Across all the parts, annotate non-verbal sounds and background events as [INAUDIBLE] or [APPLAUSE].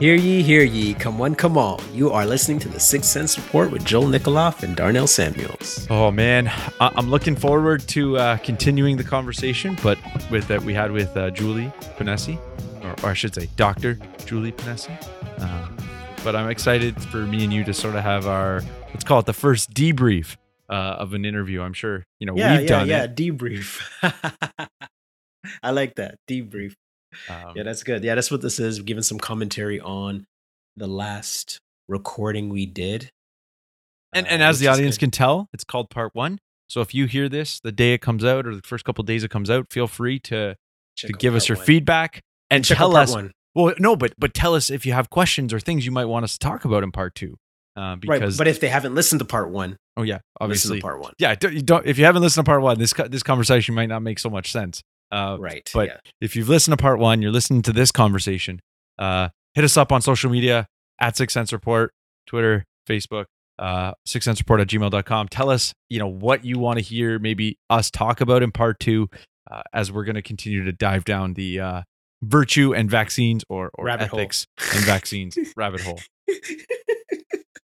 Hear ye, hear ye, come one, come all. You are listening to the Six Cents Report with Joel Nikoloff and Darnell Samuels. Oh man, I- I'm looking forward to uh, continuing the conversation, but with that we had with uh, Julie Ponesse, or, or I should say, Doctor Julie Ponesse. Um, but I'm excited for me and you to sort of have our let's call it the first debrief uh, of an interview. I'm sure you know Yeah, we've yeah, done yeah. it. Debrief. [LAUGHS] I like that. Debrief. Um, Yeah, that's good. Yeah, that's what this is. We're giving some commentary on the last recording we did. and uh, and as the audience good. can tell, it's called part one. So if you hear this the day it comes out or the first couple days it comes out, feel free to Check to give us your one. feedback and tell us one. Well, no, but but tell us if you have questions or things you might want us to talk about in part two. Uh, Right, but if they haven't listened to part one, oh yeah, obviously, part one. yeah. Don't, don't if you haven't listened to part one, this this conversation might not make so much sense. Uh, Right. but yeah. if you've listened to part one, you're listening to this conversation. Uh, hit us up on social media at Six Cents Report, Twitter, Facebook, uh, Six Cents Report at gmail.com. Tell us, you know, what you want to hear, maybe us talk about in part two, uh, as we're going to continue to dive down the uh, virtue and vaccines or, or Rabbit hole. ethics and vaccines [LAUGHS] rabbit hole. [LAUGHS]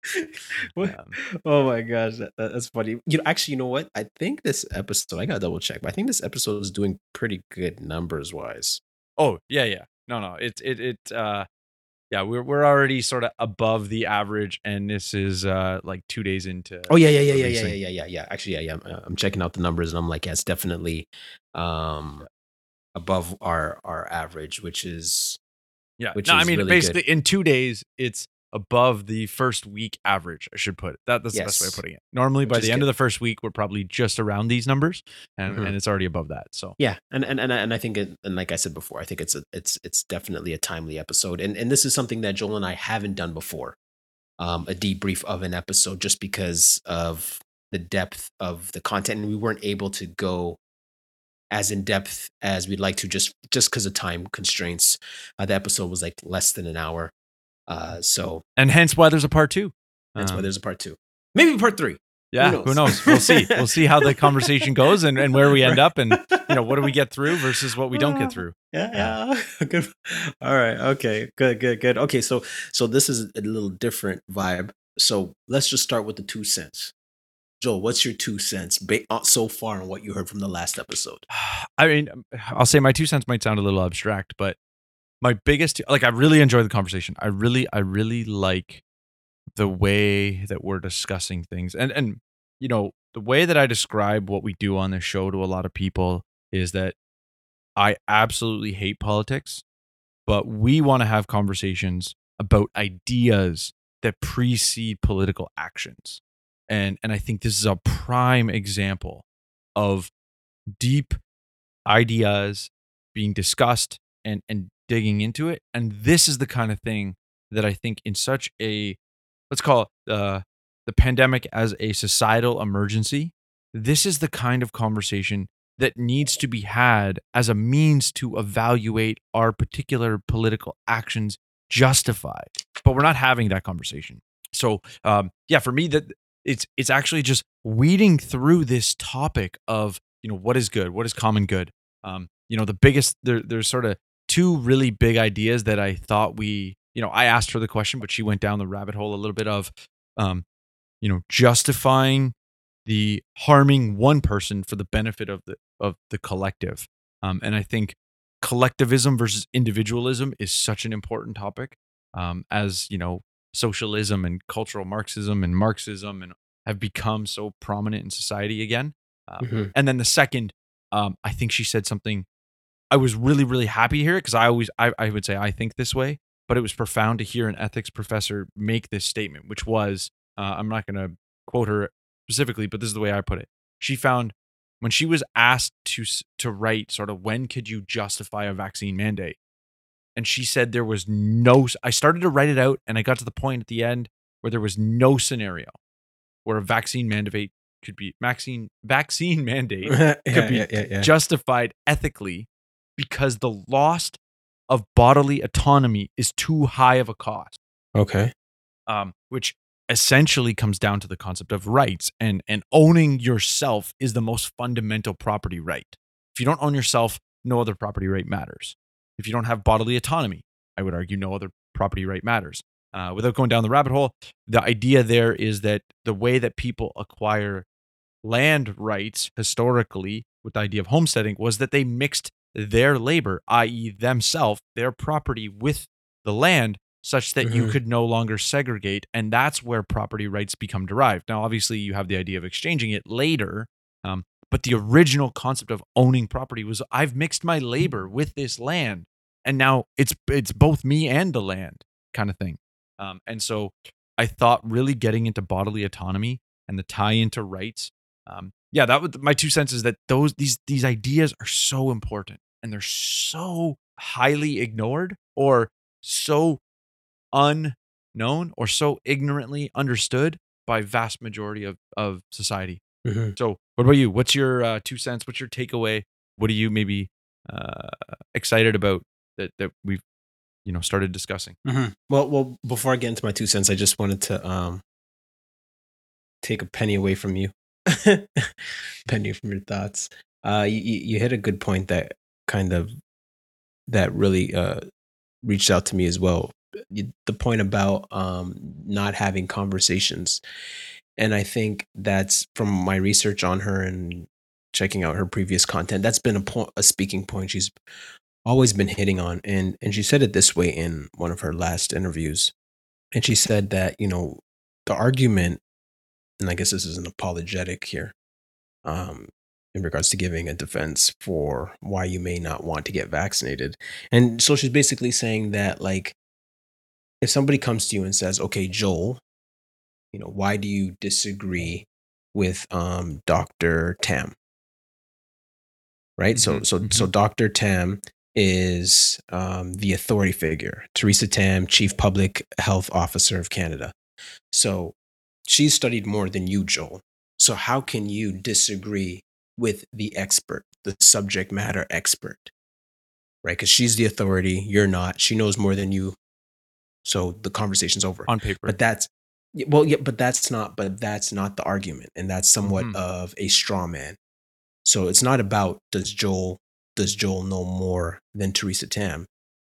[LAUGHS] What? Um, Oh my gosh, that, that- that's funny. You know, actually, you know what? I think this episode, I gotta double check, but I think this episode is doing pretty good numbers wise. Oh yeah, yeah. No, no. It's it it uh yeah, we're we're already sort of above the average and this is uh like 2 days into Oh yeah, yeah, yeah, yeah, yeah, yeah, yeah, yeah, yeah. Actually, yeah, yeah. I'm, uh, I'm checking out the numbers, and I'm like, yeah, it's definitely um above our our average, which is Yeah. which no, I mean really basically in 2 days it's above the first week average, I should put it. That that's the best way of putting it. Normally by is the end good. of the first week we're probably just around these numbers and Mhm. and it's already above that. So yeah, and and and, I- and I think, it, and like I said before, I think it's a it's it's definitely a timely episode, and and this is something that Joel and I haven't done before, um, a debrief of an episode, just because of the depth of the content, and we weren't able to go as in depth as we'd like to, just just because of time constraints. Uh, the episode was like less than an hour, uh, so and hence why there's a part 2. that's why Um, there's a part two, maybe part three. yeah, knows? who knows? We'll see. [LAUGHS] We'll see how the conversation goes and, and where we end up and you know what do we get through versus what we don't get through. Yeah, yeah. [LAUGHS] good. All right. Okay. Good. Good. Good. Okay. So, so this is a little different vibe. So let's just start with the two cents. Joel, what's your two cents ba- uh, so far on what you heard from the last episode? [SIGHS] I mean, I'll say my two cents might sound a little abstract, but my biggest, like, I really enjoy the conversation. I really, I really like the way that we're discussing things, and and you know, the way that I describe what we do on this show to a lot of people is that I absolutely hate politics, but we want to have conversations about ideas that precede political actions, and and I think this is a prime example of deep ideas being discussed and and digging into it and this is the kind of thing that i think in such a let's call it uh, the pandemic as a societal emergency this is the kind of conversation that needs to be had as a means to evaluate our particular political actions justified. But we're not having that conversation. So um, yeah for me that it's it's actually just weeding through this topic of you know what is good what is common good. Um you know the biggest there, there's sort of two really big ideas that i thought we you know i asked her the question but she went down the rabbit hole a little bit of um you know justifying the harming one person for the benefit of the of the collective. Um and i think collectivism versus individualism is such an important topic. Um as you know socialism and cultural marxism and marxism and have become so prominent in society again. Um, Mhm. and then the second um, i think she said something i was really really happy to hear it because i always I, I would say i think this way but it was profound to hear an ethics professor make this statement which was uh, i'm not going to quote her specifically but this is the way i put it she found when she was asked to to write sort of when could you justify a vaccine mandate and she said there was no i started to write it out and i got to the point at the end where there was no scenario where a vaccine mandate could be vaccine vaccine [LAUGHS] mandate [LAUGHS] yeah, could be yeah, yeah, yeah. justified ethically because the loss of bodily autonomy is too high of a cost. Okay. um, which essentially comes down to the concept of rights and and owning yourself is the most fundamental property right. If you don't own yourself no other property right matters. If you don't have bodily autonomy i would argue no other property right matters. Uh, without going down the rabbit hole the idea there is that the way that people acquire land rights historically with the idea of homesteading was that they mixed their labor i.e themselves their property with the land such that you Mhm. could no longer segregate and that's where property rights become derived. Now obviously you have the idea of exchanging it later um, but the original concept of owning property was i've mixed my labor with this land and now it's it's both me and the land kind of thing. Um, and so i thought really getting into bodily autonomy and the tie into rights um, yeah that was my two cents is that those these these ideas are so important and they're so highly ignored or so unknown or so ignorantly understood by vast majority of, of society. Mhm. so what about you? What's your uh, two cents? What's your takeaway? What are you maybe uh, excited about that that we've you know started discussing? Mhm. Well, well, before I get into my two cents, I just wanted to um take a penny away from you, [LAUGHS] penny from your thoughts. Uh, you, you you hit a good point that kind of that really uh reached out to me as well. The point about um not having conversations, and I think that's from my research on her and checking out her previous content. That's been a point, a speaking point she's always been hitting on and and she said it this way in one of her last interviews and she said that you know the argument and i guess this is an apologetic here um in regards to giving a defense for why you may not want to get vaccinated. And so she's basically saying that like if somebody comes to you and says okay joel you know why do you disagree with um dr tam? Right? So Mhm, so so dr tam is um, the authority figure, Theresa Tam, Chief Public Health Officer of Canada. So she's studied more than you, Joel. So how can you disagree with the expert, the subject matter expert? Right? Because she's the authority, you're not. She knows more than you. So the conversation's over. on paper But that's well, yeah, but that's not. But that's not the argument, and that's somewhat Mhm. of a straw man. So it's not about does Joel does Joel know more than Theresa Tam.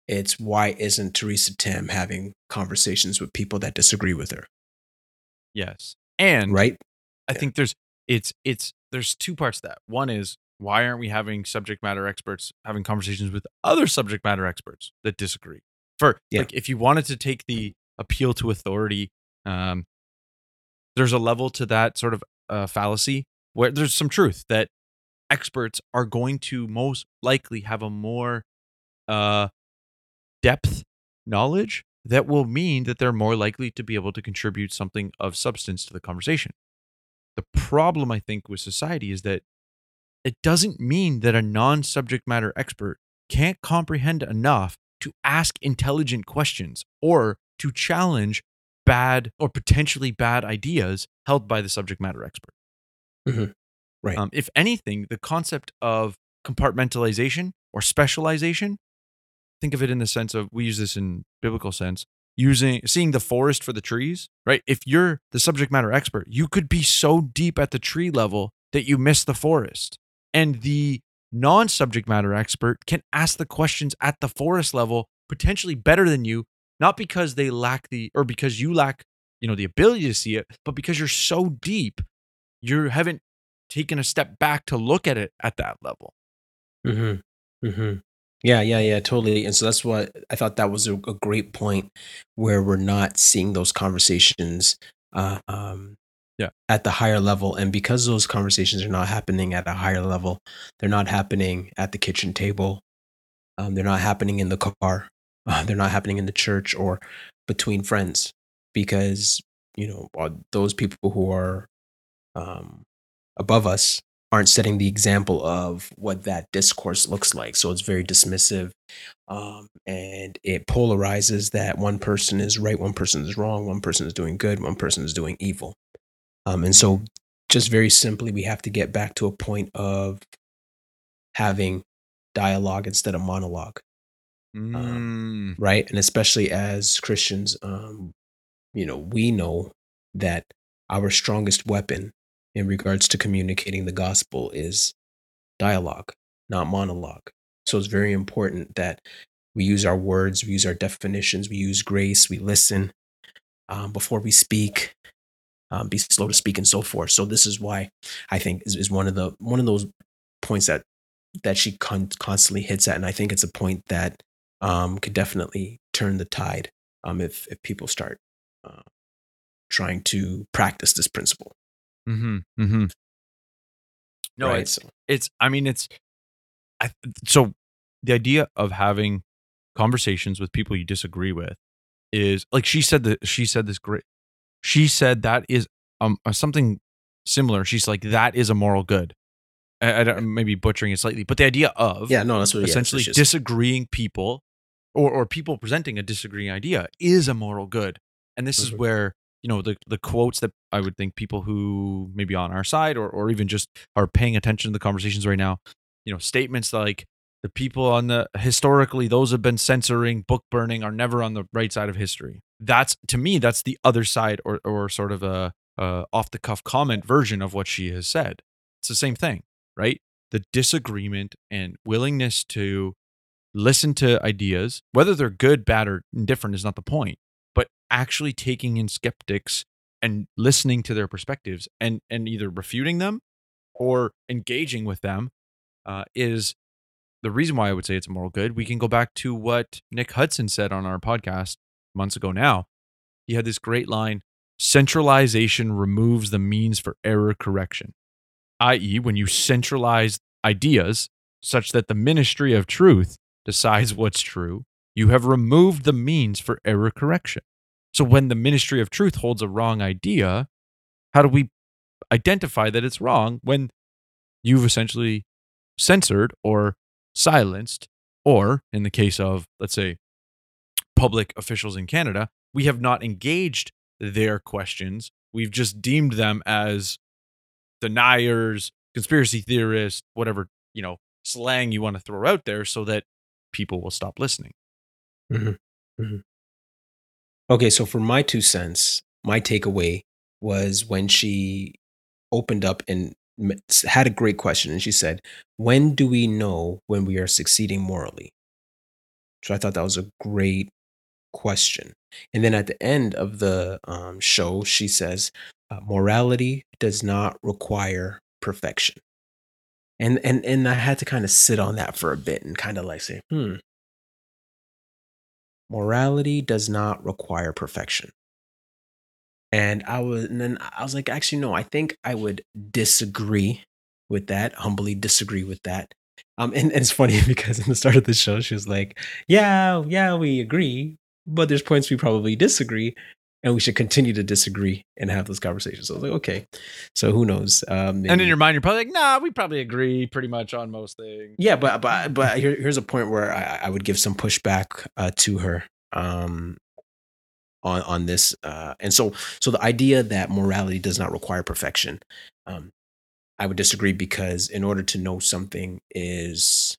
It's why isn't Theresa Tam having conversations with people that disagree with her, yes and right? I Yeah. think there's it's it's there's two parts to that. One is why aren't we having subject matter experts having conversations with other subject matter experts that disagree? For Yeah. like if you wanted to take the appeal to authority, um, there's a level to that sort of uh, fallacy where there's some truth that experts are going to most likely have a more uh, depth knowledge that will mean that they're more likely to be able to contribute something of substance to the conversation. The problem, I think, with society is that it doesn't mean that a non subject matter expert can't comprehend enough to ask intelligent questions or to challenge bad or potentially bad ideas held by the subject matter expert. Right. Um, if anything, the concept of compartmentalization or specialization, think of it in the sense of we use this in biblical sense, using seeing the forest for the trees, right? If you're the subject matter expert, you could be so deep at the tree level that you miss the forest. And the non-subject matter expert can ask the questions at the forest level potentially better than you, not because they lack the or because you lack, you know, the ability to see it, but because you're so deep, you haven't taken a step back to look at it at that level. Mm-hmm. Mm-hmm. Yeah, yeah, yeah, totally. And so that's what I thought that was a, a great point where we're not seeing those conversations uh, um, Yeah. at the higher level. And because those conversations are not happening at a higher level, they're not happening at the kitchen table, um, they're not happening in the car, [LAUGHS] uh, they're not happening in the church or between friends because, you know, those people who are um, above us aren't setting the example of what that discourse looks like. So it's very dismissive, um, and it polarizes that one person is right, one person is wrong, one person is doing good, one person is doing evil. Um, and so just very simply, we have to get back to a point of having dialogue instead of monologue, Mm. right? And especially as Christians, um, you know, we know that our strongest weapon in regards to communicating the gospel is dialogue, not monologue. So it's very important that we use our words, we use our definitions, we use grace, we listen um, before we speak, um, be slow to speak, and so forth. So this is why I think is, is one of the one of those points that that she con- constantly hits at, and I think it's a point that um, could definitely turn the tide um, if if people start uh, trying to practice this principle. Mm-hmm. Mm-hmm. No, right? it's it's i mean it's I, so the idea of having conversations with people you disagree with is like she said that she said this great she said that is um uh, something similar she's like that is a moral good i, I don't maybe butchering it slightly but the idea of yeah, no, that's what yeah, essentially just- disagreeing people or, or people presenting a disagreeing idea is a moral good and this is Mhm. where you know the, the quotes that i would think people who maybe on our side or, or even just are paying attention to the conversations right now you know statements like the people on the historically those have been censoring book burning are never on the right side of history. That's to me that's the other side or, or sort of a, a off the cuff comment version of what she has said. It's the same thing right? The disagreement and willingness to listen to ideas, whether they're good, bad, or indifferent is not the point, actually taking in skeptics and listening to their perspectives and and either refuting them or engaging with them uh, is the reason why I would say it's a moral good. We can go back to what Nick Hudson said on our podcast months ago now. He had this great line centralization removes the means for error correction, i.e., when you centralize ideas such that the ministry of truth decides what's true, you have removed the means for error correction. So when the ministry of truth holds a wrong idea, how do we identify that it's wrong when you've essentially censored or silenced, or in the case of, let's say, public officials in Canada, we have not engaged their questions. We've just deemed them as deniers, conspiracy theorists, whatever, you know, slang you want to throw out there so that people will stop listening. Mm-hmm. Mm-hmm. Okay, so for my two cents, my takeaway was when she opened up and had a great question, and she said, "When do we know when we are succeeding morally?" So I thought that was a great question. And then at the end of the um, show, she says, uh, "Morality does not require perfection." And and and I had to kind of sit on that for a bit and kind of like say, "Hmm." Morality does not require perfection. And I was, and then I was like, actually, no, I think I would disagree with that, humbly disagree with that. Um, and, and it's funny [LAUGHS] because in the start of the show, she was like, yeah, yeah, we agree, but there's points we probably disagree, and we should continue to disagree and have those conversations. So I was like, okay, so who knows? Um, And in your mind, you're probably like, nah, we probably agree pretty much on most things. yeah, but but but here, here's a point where I, I would give some pushback uh, to her um, on on this, uh, and so so the idea that morality does not require perfection, um, I would disagree because in order to know something is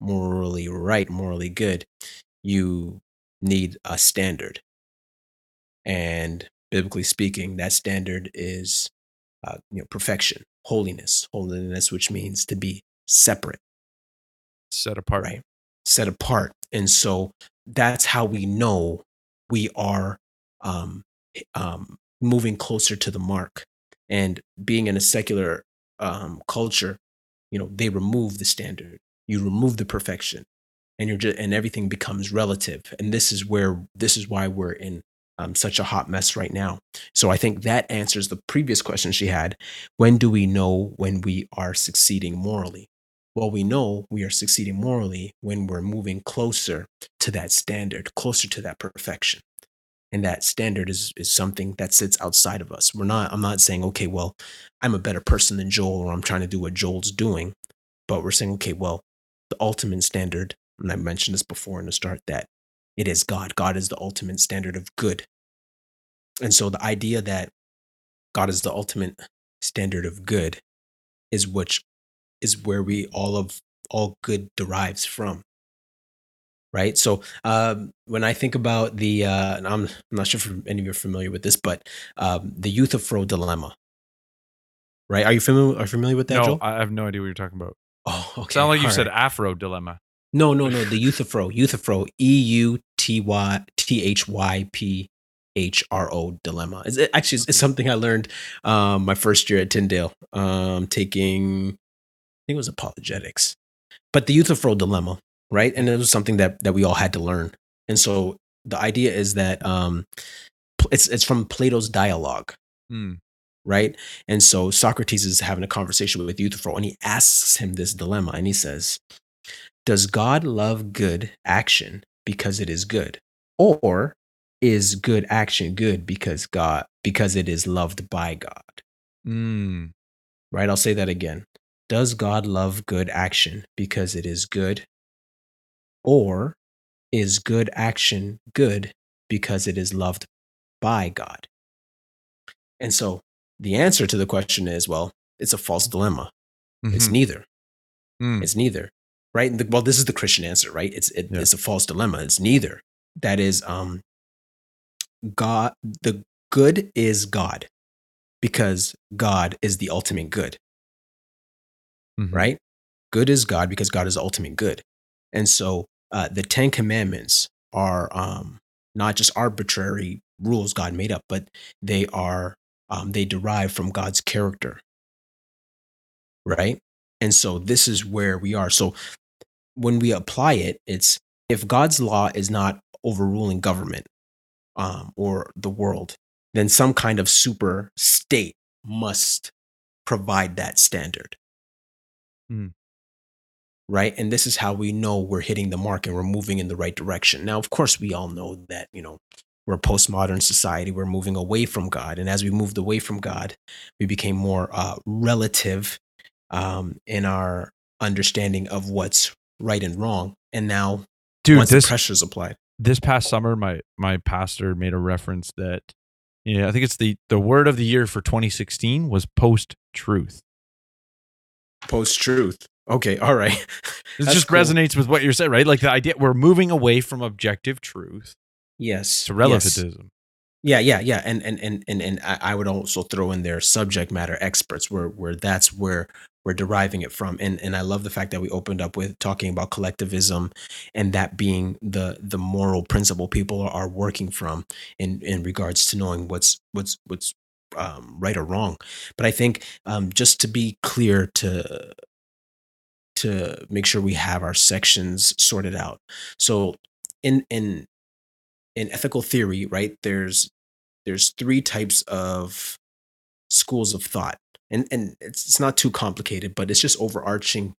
morally right, morally good, you need a standard, and biblically speaking, that standard is uh, you know perfection, holiness, holiness, which means to be separate. Set apart. right. Set apart. And so that's how we know we are um, um, moving closer to the mark. And being in a secular um, culture you know they remove the standard. You remove the perfection and you're just and everything becomes relative. And this is where this is why we're in um, such a hot mess right now so i think that answers the previous question she had when do we know when we are succeeding morally well, we know we are succeeding morally when we're moving closer to that standard, closer to that perfection. And that standard is, is something that sits outside of us. We're not, I'm not saying, okay, well, I'm a better person than Joel or I'm trying to do what Joel's doing. But we're saying, okay, well, the ultimate standard, and I mentioned this before in the start, that it is God. God is the ultimate standard of good. And so the idea that God is the ultimate standard of good is which is where we all of all good derives from right so um, when i think about the uh, and I'm, I'm not sure if any of you are familiar with this but um, the euthyphro dilemma right are you familiar are you familiar with that no, Joel? I have no idea what you're talking about. oh okay Sound like you all said right. Afro dilemma. No no no the euthyphro euthyphro e-u-t-y t-h-y-p H-R-O dilemma. It's, it actually, it's something I learned um, my first year at Tyndale, um, taking, I think it was apologetics, but the Euthyphro dilemma, right? And it was something that that we all had to learn. And so the idea is that um, it's it's from Plato's dialogue, Hmm. right? And so Socrates is having a conversation with Euthyphro, and he asks him this dilemma, and he says, "Does God love good action because it is good, or is good action good because God because it is loved by God?" Mm. Right? I'll say that again. Does God love good action because it is good, or is good action good because it is loved by God? And so the answer to the question is well, it's a false dilemma. It's Mhm. neither. Mm. It's neither. Right? And the- well, this is the Christian answer, right? It's it, Yeah. it's a false dilemma. It's neither. That is um God the good is God because God is the ultimate good, Mhm. right? Good is God because God is the ultimate good. And so uh, the 10 commandments are um not just arbitrary rules God made up, but they are um, they derive from God's character, right? And so this is where we are. So when we apply it, it's if God's law is not overruling government um, or the world, then some kind of super state must provide that standard. Hmm. Right. And this is how we know we're hitting the mark and we're moving in the right direction. Now, of course, we all know that, you know, we're a postmodern society. We're moving away from God. And as we moved away from God, we became more uh, relative um, in our understanding of what's right and wrong. And now, Dude, once this the pressure's applied, this past summer, my my pastor made a reference that, you know, I think it's the the word of the year for 2016 was post truth. post truth. Okay. All right. [LAUGHS] It just cool. resonates with what you're saying, right? Like the idea we're moving away from objective truth Yes. to yes. relativism. Yeah, yeah, yeah, and and and and and I I would also throw in there subject matter experts, where where that's where we're deriving it from, and and I love the fact that we opened up with talking about collectivism, and that being the the moral principle people are, working from in in regards to knowing what's what's what's um, right or wrong. But I think um, just to be clear to to make sure we have our sections sorted out. So in in in ethical theory, right? There's there's three types of schools of thought, and and it's, it's not too complicated, but it's just overarching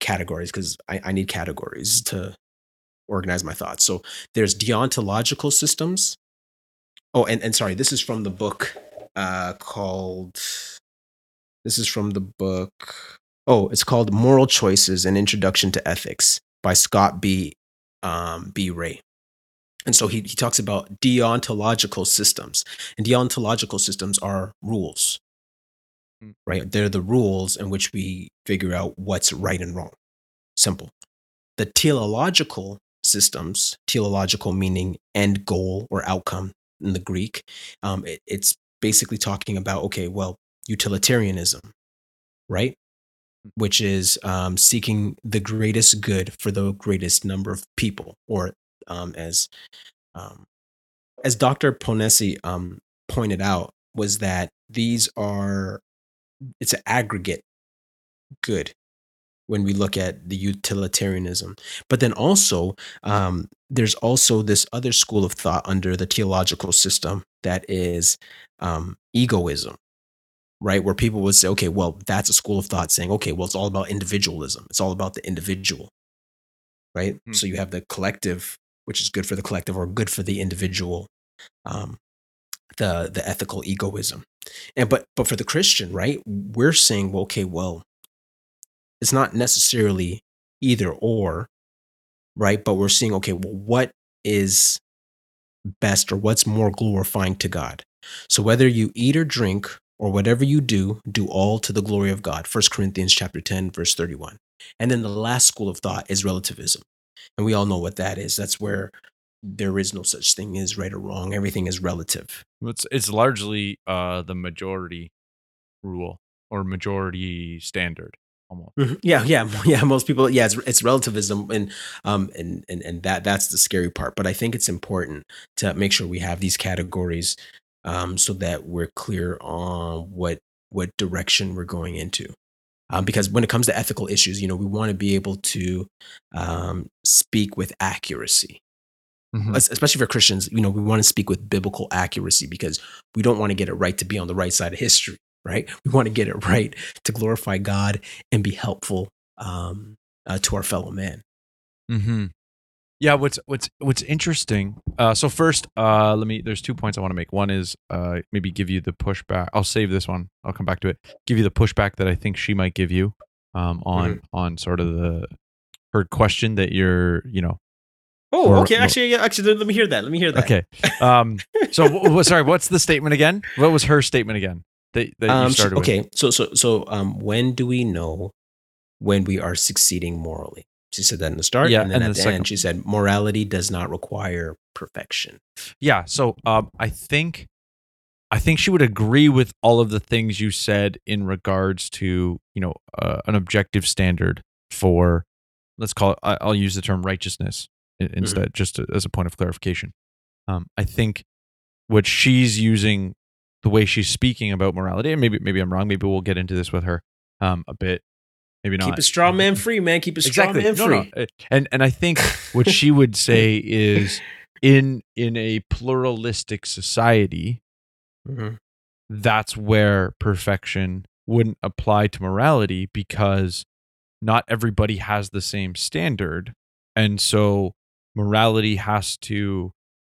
categories because I, I need categories to organize my thoughts. So there's deontological systems. Oh, and and sorry, this is from the book uh, called. This is from the book. Oh, it's called Moral Choices: An Introduction to Ethics by Scott B. Um, B. Rae. And so he, he talks about deontological systems. And deontological systems are rules. Right? They're the rules in which we figure out what's right and wrong. Simple. The teleological systems, teleological meaning end goal or outcome in the Greek, um, it, it's basically talking about, okay, well, utilitarianism, right? Which is um, seeking the greatest good for the greatest number of people, or um, as um, as Dr. Ponesse um, pointed out, was that these are it's an aggregate good when we look at the utilitarianism. But then also, um, there's also this other school of thought under the theological system that is um, egoism, right? Where people would say, okay, well, that's a school of thought saying, okay, well, it's all about individualism. It's all about the individual, right? Hmm. So you have the collective, which is good for the collective or good for the individual. Um, the the ethical egoism, and but but for the Christian, right? We're saying, well, okay, well, it's not necessarily either or, right? But we're seeing, okay, well, what is best or what's more glorifying to God? So whether you eat or drink or whatever you do, do all to the glory of God. 1 Corinthians chapter 10, verse 31. And then the last school of thought is relativism. And we all know what that is. That's where there is no such thing as right or wrong. Everything is relative. It's it's largely uh the majority rule or majority standard almost. Mhm. Yeah, yeah, [LAUGHS] yeah. Most people, yeah, it's, it's relativism, and um, and and and that that's the scary part. But I think it's important to make sure we have these categories, um, so that we're clear on what what direction we're going into. Um, because when it comes to ethical issues, you know, we want to be able to um, speak with accuracy. Mhm. Especially for Christians, you know, we want to speak with biblical accuracy because we don't want to get it right to be on the right side of history, right? We want to get it right to glorify God and be helpful um, uh, to our fellow man. Mm-hmm. Yeah, what's what's what's interesting. Uh, so first, uh, let me. There's two points I want to make. One is uh, maybe give you the pushback. I'll save this one. I'll come back to it. Give you the pushback that I think she might give you um, on Mm-hmm. on sort of the her question that you're you know Oh, Or- okay. Actually, yeah, actually, let me hear that. Let me hear that. okay. Um, [LAUGHS] so w- sorry, what's the statement again? What was her statement again? That, that Um, you started with? okay. So, so, so, um, when do we know when we are succeeding morally? She said that in the start, Yeah, and then and at the the end, she said morality does not require perfection. Yeah. So um, I think I think she would agree with all of the things you said in regards to you know uh, an objective standard for let's call it. I'll use the term righteousness i- instead, just to- as a point of clarification. Um, I think what she's using, the way she's speaking about morality, and maybe maybe I'm wrong. Maybe we'll get into this with her um, a bit. Maybe not. Keep a straw man [LAUGHS] free, man. Keep a straw man No, free. no. Uh, And and I think what she would say is in in a pluralistic society, Mhm. that's where perfection wouldn't apply to morality because not everybody has the same standard. And so morality has to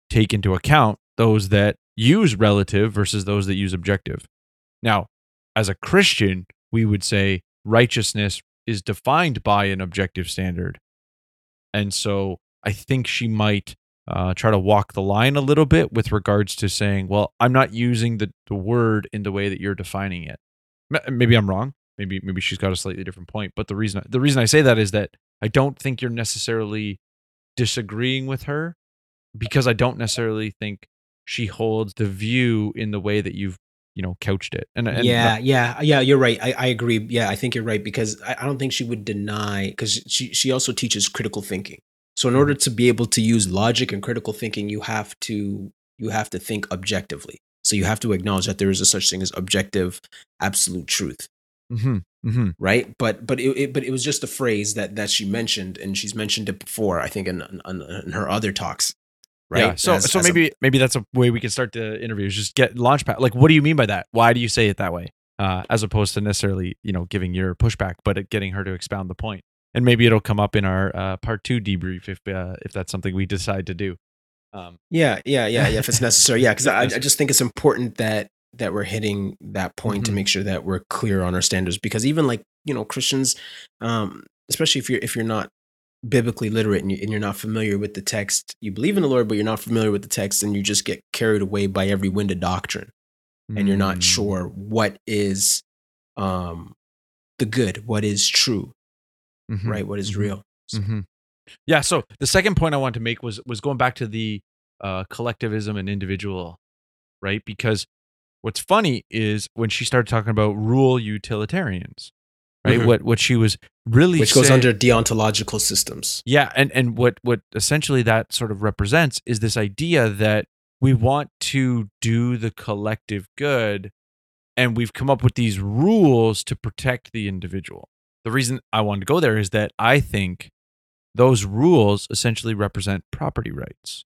take into account those that use relative versus those that use objective. Now, as a Christian, we would say righteousness is defined by an objective standard. And so I think she might uh, try to walk the line a little bit with regards to saying, well, I'm not using the, the word in the way that you're defining it. Maybe I'm wrong. Maybe maybe she's got a slightly different point. But the reason the reason I say that is that I don't think you're necessarily disagreeing with her because I don't necessarily think she holds the view in the way that you've you know couched it. And, and yeah, yeah, yeah. You're right. I, I agree. Yeah, I think you're right because I, I don't think she would deny because she she also teaches critical thinking. So in order mm-hmm. to be able to use logic and critical thinking, you have to you have to think objectively. So you have to acknowledge that there is a such thing as objective, absolute truth, hmm hmm right? But but it, it but it was just a phrase that that she mentioned, and she's mentioned it before. I think in in, in her other talks, right? Yeah. So As- so as a- maybe maybe that's a way we can start the interview. is Just get launchpad. Like, what do you mean by that? Why do you say it that way? Uh, as opposed to necessarily you know giving your pushback, but getting her to expound the point. And maybe it'll come up in our uh, part two debrief if uh, if that's something we decide to do. Um, Yeah, yeah, yeah, yeah. If it's necessary, yeah, because [LAUGHS] I, I just think it's important that that we're hitting that point to Mhm. make sure that we're clear on our standards. Because even like you know Christians, um, especially if you're if you're not biblically literate and, you, and you're not familiar with the text, you believe in the Lord, but you're not familiar with the text, and you just get carried away by every wind of doctrine, and you're not mm, sure what is um the good, what is true, mhm, right, what is mhm. real. So- hmm Yeah. So the second point I wanted to make was was going back to the uh, collectivism and individual, right? Because what's funny is when she started talking about rule utilitarians, right? Mhm. What what she was really Which goes under deontological systems. yeah, and and what what essentially that sort of represents is this idea that we want to do the collective good, and we've come up with these rules to protect the individual. The reason I wanted to go there is that I think those rules essentially represent property rights.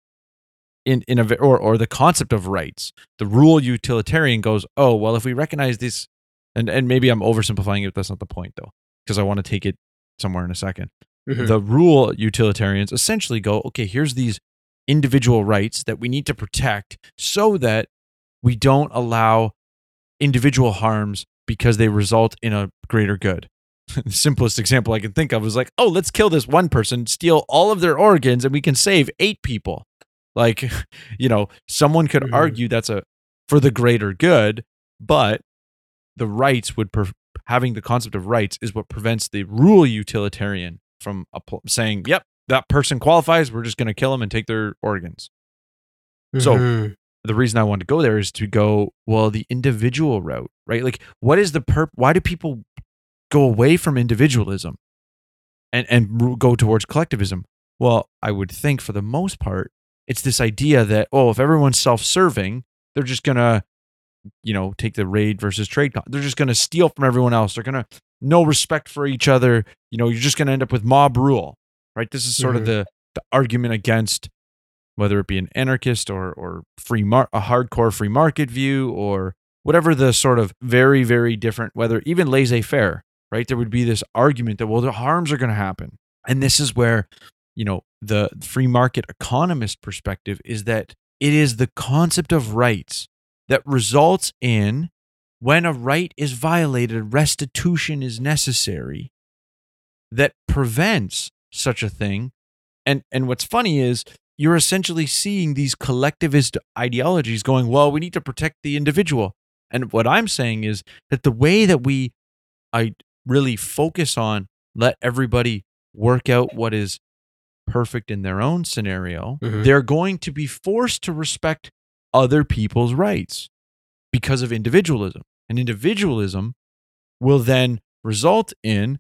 In in a or or the concept of rights. The rule utilitarian goes, oh well, if we recognize this, and and maybe I'm oversimplifying it. But that's not the point though, because I want to take it somewhere in a second Mhm. the rule utilitarians essentially go okay here's these individual rights that we need to protect so that we don't allow individual harms because they result in a greater good [LAUGHS] the simplest example i can think of is like oh let's kill this one person steal all of their organs and we can save eight people like [LAUGHS] you know someone could Mhm. argue that's a for the greater good but the rights would per- having the concept of rights is what prevents the rule utilitarian from appl- saying, "Yep, that person qualifies. We're just going to kill them and take their organs." So Mhm. the reason I want to go there is to go well the individual route, right? Like, what is the perp? Why do people go away from individualism and and go towards collectivism? Well, I would think for the most part, it's this idea that oh, if everyone's self-serving, they're just gonna, you know, take the raid versus trade. Con- they're just gonna steal from everyone else. They're gonna no respect for each other. You know, you're just gonna end up with mob rule, right? This is sort of Mhm. the the argument against whether it be an anarchist or or free mar- a hardcore free market view or whatever the sort of very very different whether even laissez-faire right there would be this argument that well the harms are going to happen and this is where you know the free market economist perspective is that it is the concept of rights that results in when a right is violated restitution is necessary that prevents such a thing. And and what's funny is you're essentially seeing these collectivist ideologies going well we need to protect the individual. And what i'm saying is that the way that we i really focus on let everybody work out what is perfect in their own scenario Mhm. they're going to be forced to respect other people's rights because of individualism and individualism will then result in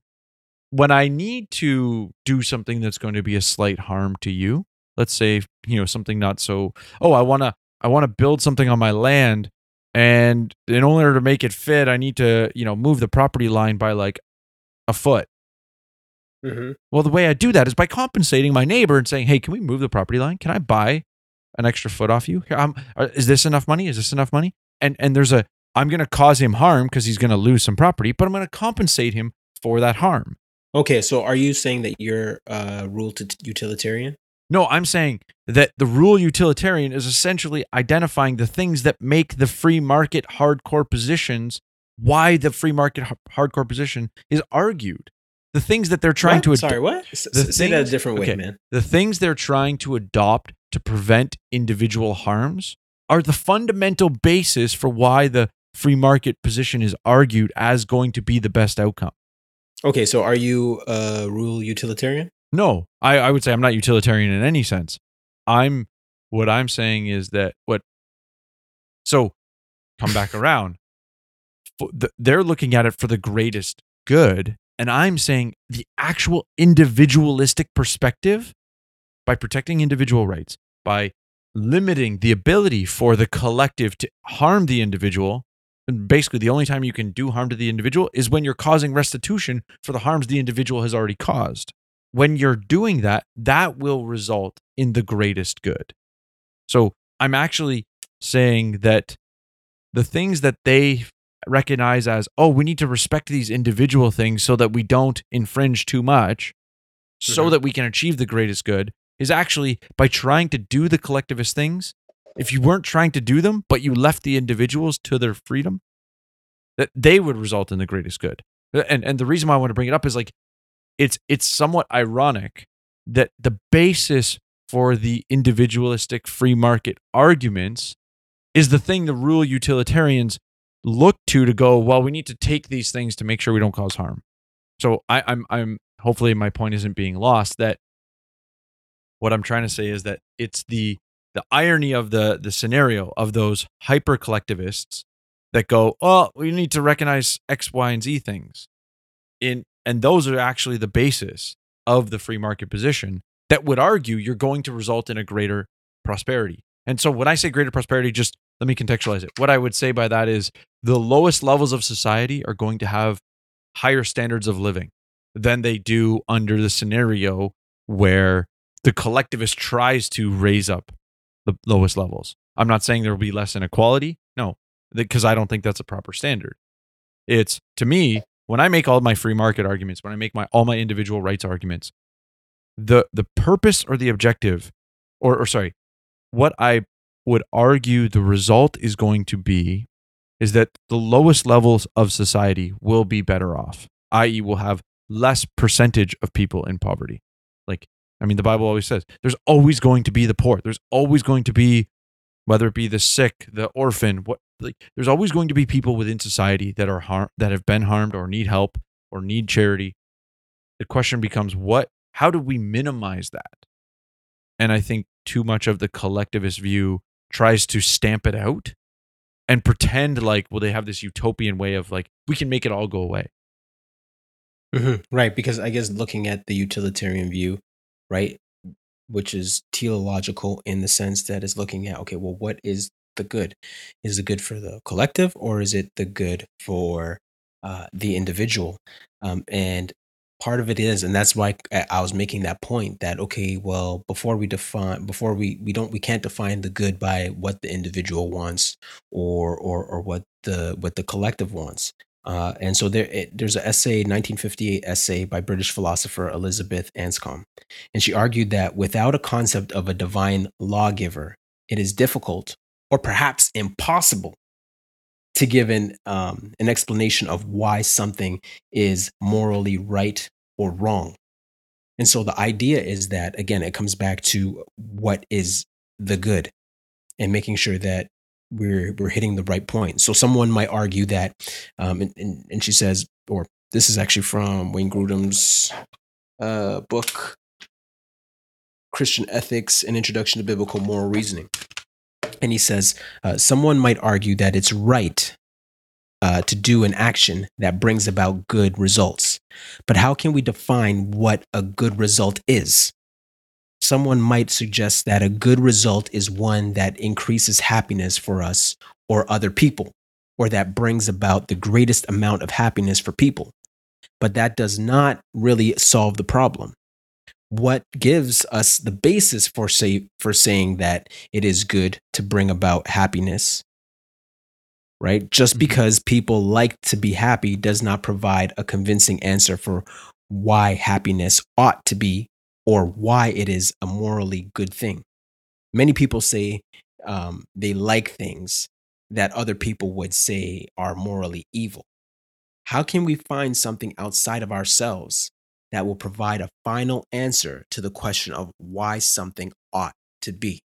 when I need to do something that's going to be a slight harm to you, let's say, you know, something not so, oh, I want to I want to build something on my land and in order to make it fit, I need to, you know, move the property line by like a foot. Mhm. Well, the way I do that is by compensating my neighbor and saying, "Hey, can we move the property line? Can I buy an extra foot off you? Here, uh, is this enough money? Is this enough money?" And and there's a I'm going to cause him harm because he's going to lose some property, but I'm going to compensate him for that harm. Okay, so are you saying that you're uh, rule to utilitarian? No, I'm saying that the rule utilitarian is essentially identifying the things that make the free market hardcore positions why the free market har- hardcore position is argued. The things that they're trying What? to ad- Sorry, what? S- the say that a different way, okay. man. the things they're trying to adopt to prevent individual harms are the fundamental basis for why the free market position is argued as going to be the best outcome. Okay, so are you uh, rule utilitarian? No, I, I would say I'm not utilitarian in any sense. I'm what I'm saying is that what so come back [LAUGHS] around. They're looking at it for the greatest good, and I'm saying the actual individualistic perspective by protecting individual rights, by limiting the ability for the collective to harm the individual. And basically, the only time you can do harm to the individual is when you're causing restitution for the harms the individual has already caused when you're doing that, that will result in the greatest good. So I'm actually saying that the things that they recognize as, oh, we need to respect these individual things so that we don't infringe too much, so Mhm. that we can achieve the greatest good, is actually by trying to do the collectivist things. If you weren't trying to do them, but you left the individuals to their freedom, that they would result in the greatest good. And and the reason why I want to bring it up is like it's it's somewhat ironic that the basis for the individualistic free market arguments is the thing the rule utilitarians look to to go well we need to take these things to make sure we don't cause harm so I, i'm i'm hopefully my point isn't being lost that what i'm trying to say is that it's the the irony of the the scenario of those hyper collectivists that go oh we need to recognize x y and z things in and those are actually the basis of the free market position that would argue you're going to result in a greater prosperity. And so when I say greater prosperity, just let me contextualize it. What I would say by that is the lowest levels of society are going to have higher standards of living than they do under the scenario where the collectivist tries to raise up the lowest levels. I'm not saying there will be less inequality. No, because I don't think that's a proper standard. It's to me, when I make all my free market arguments, when I make my all my individual rights arguments, the the purpose or the objective, or or sorry, what I would argue the result is going to be is that the lowest levels of society will be better off, i.e., will have less percentage of people in poverty. Like, I mean, the Bible always says there's always going to be the poor. There's always going to be whether it be the sick, the orphan, what like there's always going to be people within society that are harm that have been harmed or need help or need charity. The question becomes what how do we minimize that? And I think too much of the collectivist view tries to stamp it out and pretend like well they have this utopian way of like we can make it all go away. Mhm, Right, because I guess looking at the utilitarian view, right, which is teleological in the sense that is looking at, okay, well, what is the good? Is the good for the collective or is it the good for uh, the individual? Um, and part of it is, and that's why I was making that point that, okay, well, before we define, before we, we don't, we can't define the good by what the individual wants or, or, or what the, what the collective wants. Uh, and so there, it, there's an essay, 1958 essay by British philosopher Elizabeth Anscombe. And she argued that without a concept of a divine lawgiver, it is difficult or perhaps impossible to give an, um, an explanation of why something is morally right or wrong. And so the idea is that, again, it comes back to what is the good and making sure that we're we're hitting the right point. So someone might argue that, um, and, and, and she says, or this is actually from Wayne Grudem's uh, book, Christian Ethics: An Introduction to Biblical Moral Reasoning, and he says uh, someone might argue that it's right uh, to do an action that brings about good results, but how can we define what a good result is? someone might suggest that a good result is one that increases happiness for us or other people, or that brings about the greatest amount of happiness for people. But that does not really solve the problem. What gives us the basis for, say, for saying that it is good to bring about happiness, right? Just Mhm. because people like to be happy does not provide a convincing answer for why happiness ought to be or why it is a morally good thing. Many people say um, they like things that other people would say are morally evil. How can we find something outside of ourselves that will provide a final answer to the question of why something ought to be?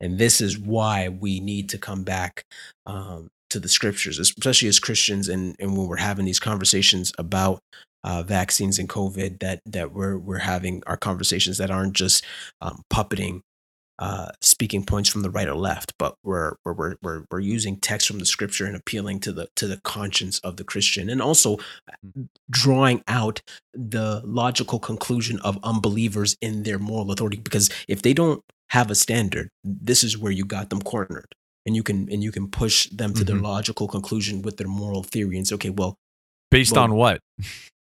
And this is why we need to come back um, to the scriptures, especially as Christians, and, and when we're having these conversations about uh, vaccines and COVID, that that we're we're having our conversations that aren't just um, puppeting uh, speaking points from the right or left, but we're we're we're we're, using text from the scripture and appealing to the to the conscience of the Christian, and also drawing out the logical conclusion of unbelievers in their moral authority. Because if they don't have a standard, this is where you got them cornered, and you can and you can push them to their Mhm. logical conclusion with their moral theory and say, okay, well, Based Well, on what?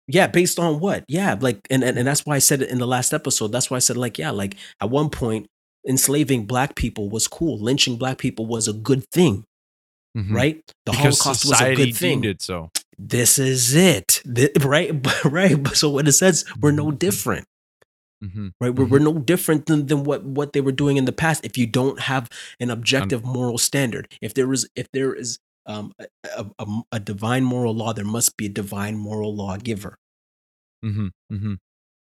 yeah, based on what? Yeah, like and, and and that's why I said it in the last episode. That's why I said like yeah, like at one point enslaving black people was cool. Lynching black people was a good thing, Mhm. right? The because Holocaust was a good thing. it so. This is it, Thi- right? [LAUGHS] right. So in a sense, we're no Mhm. different, hmm right? We're, we're no different than, than what what they were doing in the past. If you don't have an objective moral standard, if there is if there is um, a, a, a, divine moral law, there must be a divine moral lawgiver. hmm hmm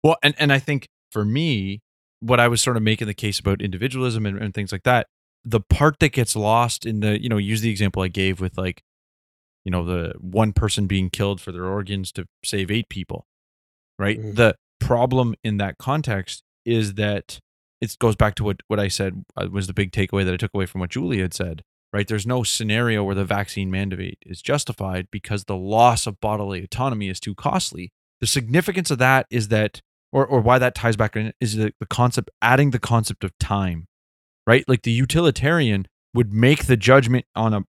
Well, and and I think for me, what I was sort of making the case about individualism and, and things like that, the part that gets lost in the, you know, use the example I gave with like, you know, the one person being killed for their organs to save eight people, right? Mhm. The problem in that context is that it goes back to what what I said uh, was the big takeaway that I took away from what Julie had said. Right, there's no scenario where the vaccine mandate is justified because the loss of bodily autonomy is too costly the significance of that is that or, or why that ties back in is the, the concept adding the concept of time right? Like the utilitarian would make the judgment on a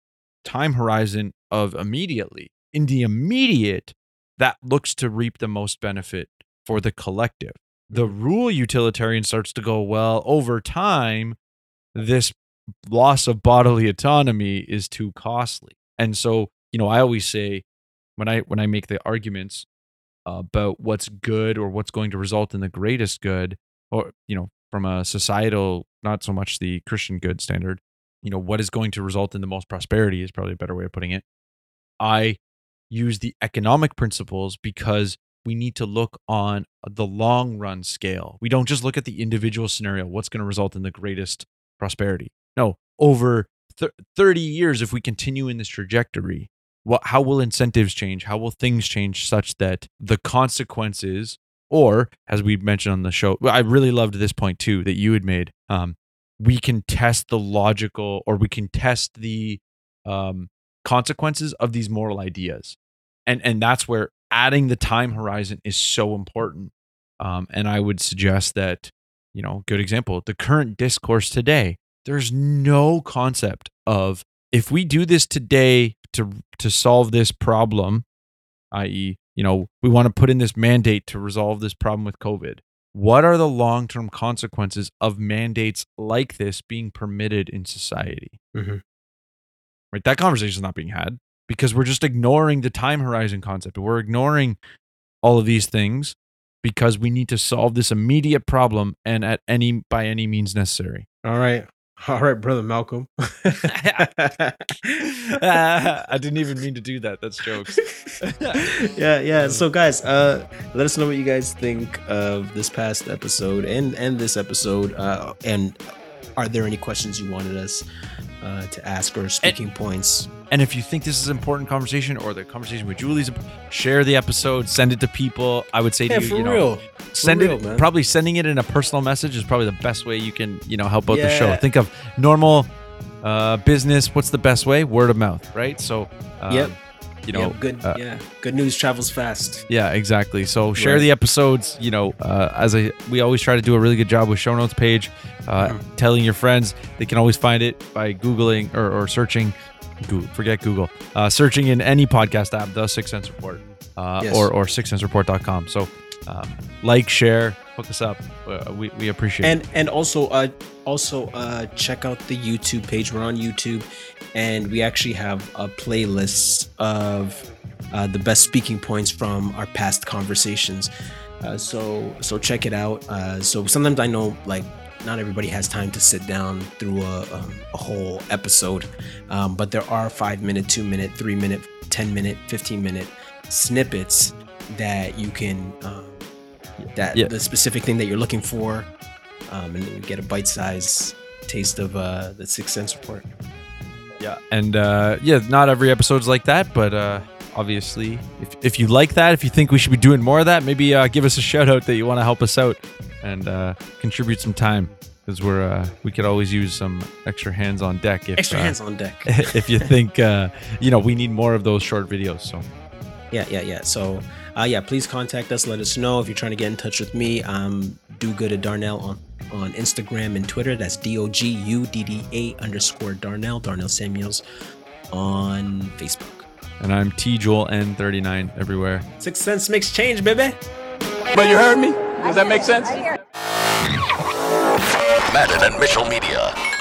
time horizon of immediately in the immediate that looks to reap the most benefit for the collective. The rule utilitarian starts to go well over time this loss of bodily autonomy is too costly. And so you know i always say when i when i make the arguments about what's good or what's going to result in the greatest good or you know from a societal not so much the christian good standard you know what is going to result in the most prosperity is probably a better way of putting it. I use the economic principles because we need to look on the long run scale. We don't just look at the individual scenario what's going to result in the greatest prosperity. No over th- 30 years if we continue in this trajectory what how will incentives change? How will things change such that the consequences or as we mentioned on the show i really loved this point too that you had made um, we can test the logical or we can test the um, consequences of these moral ideas. And and that's where adding the time horizon is so important. Um, and i would suggest that you know good example the current discourse today there's no concept of if we do this today to to solve this problem i.e you know we want to put in this mandate to resolve this problem with covid. What are the long-term consequences of mandates like this being permitted in society? Mhm. right that conversation is not being had because we're just ignoring the time horizon concept. We're ignoring all of these things because we need to solve this immediate problem and at any by any means necessary. All right. [LAUGHS] All right, brother Malcolm. [LAUGHS] I didn't even mean to do that. That's jokes. [LAUGHS] yeah, yeah. So guys, uh let us know what you guys think of this past episode and and this episode. Uh and are there any questions you wanted us uh to ask or speaking points? And if you think this is an important conversation or the conversation with Julie's, share the episode, send it to people. I would say to you, you know, real. send it. Probably sending it in a personal message is probably the best way you can, you know, help out the show. Think of normal uh, business. What's the best way? Word of mouth, right? So, um, Yep. you know, yeah, good uh, yeah. Good news travels fast. Yeah, exactly. So share Right. the episodes. You know, uh, as I we always try to do a really good job with show notes page, uh, Mm-hmm. telling your friends they can always find it by googling or, or searching. Google, forget Google. Uh, searching in any podcast app, the Six Cents Report, uh, Yes. or or sixcentsreport.com. So um, like, share, hook us up. Uh, we we appreciate. it. and and also uh also uh check out the youtube page we're on youtube and we actually have a playlist of uh, the best speaking points from our past conversations uh, so so check it out uh so sometimes i know like not everybody has time to sit down through a, um, a whole episode um, but there are five minute two minute three minute 10 minute 15 minute snippets that you can um, that Yeah. the specific thing that you're looking for um, and you get a bite-sized taste of uh, the Six Cents report. Yeah, and uh, yeah, not every episode's like that, but uh, obviously, if, if you like that, if you think we should be doing more of that, maybe uh, give us a shout out that you want to help us out and uh, contribute some time because we're uh, we could always use some extra hands on deck. If, Extra uh, hands on deck. [LAUGHS] if you think uh, you know we need more of those short videos. So yeah, yeah, yeah. So, uh, yeah, please contact us. Let us know if you're trying to get in touch with me. Um, do good at Darnell on on Instagram and Twitter. That's D O G U D D A underscore Darnell. Darnell Samuels on Facebook. and I'm T Joel N39 everywhere. Six Cents makes change, baby. But you heard me? Does that make sense? Madden and Mitchell Media.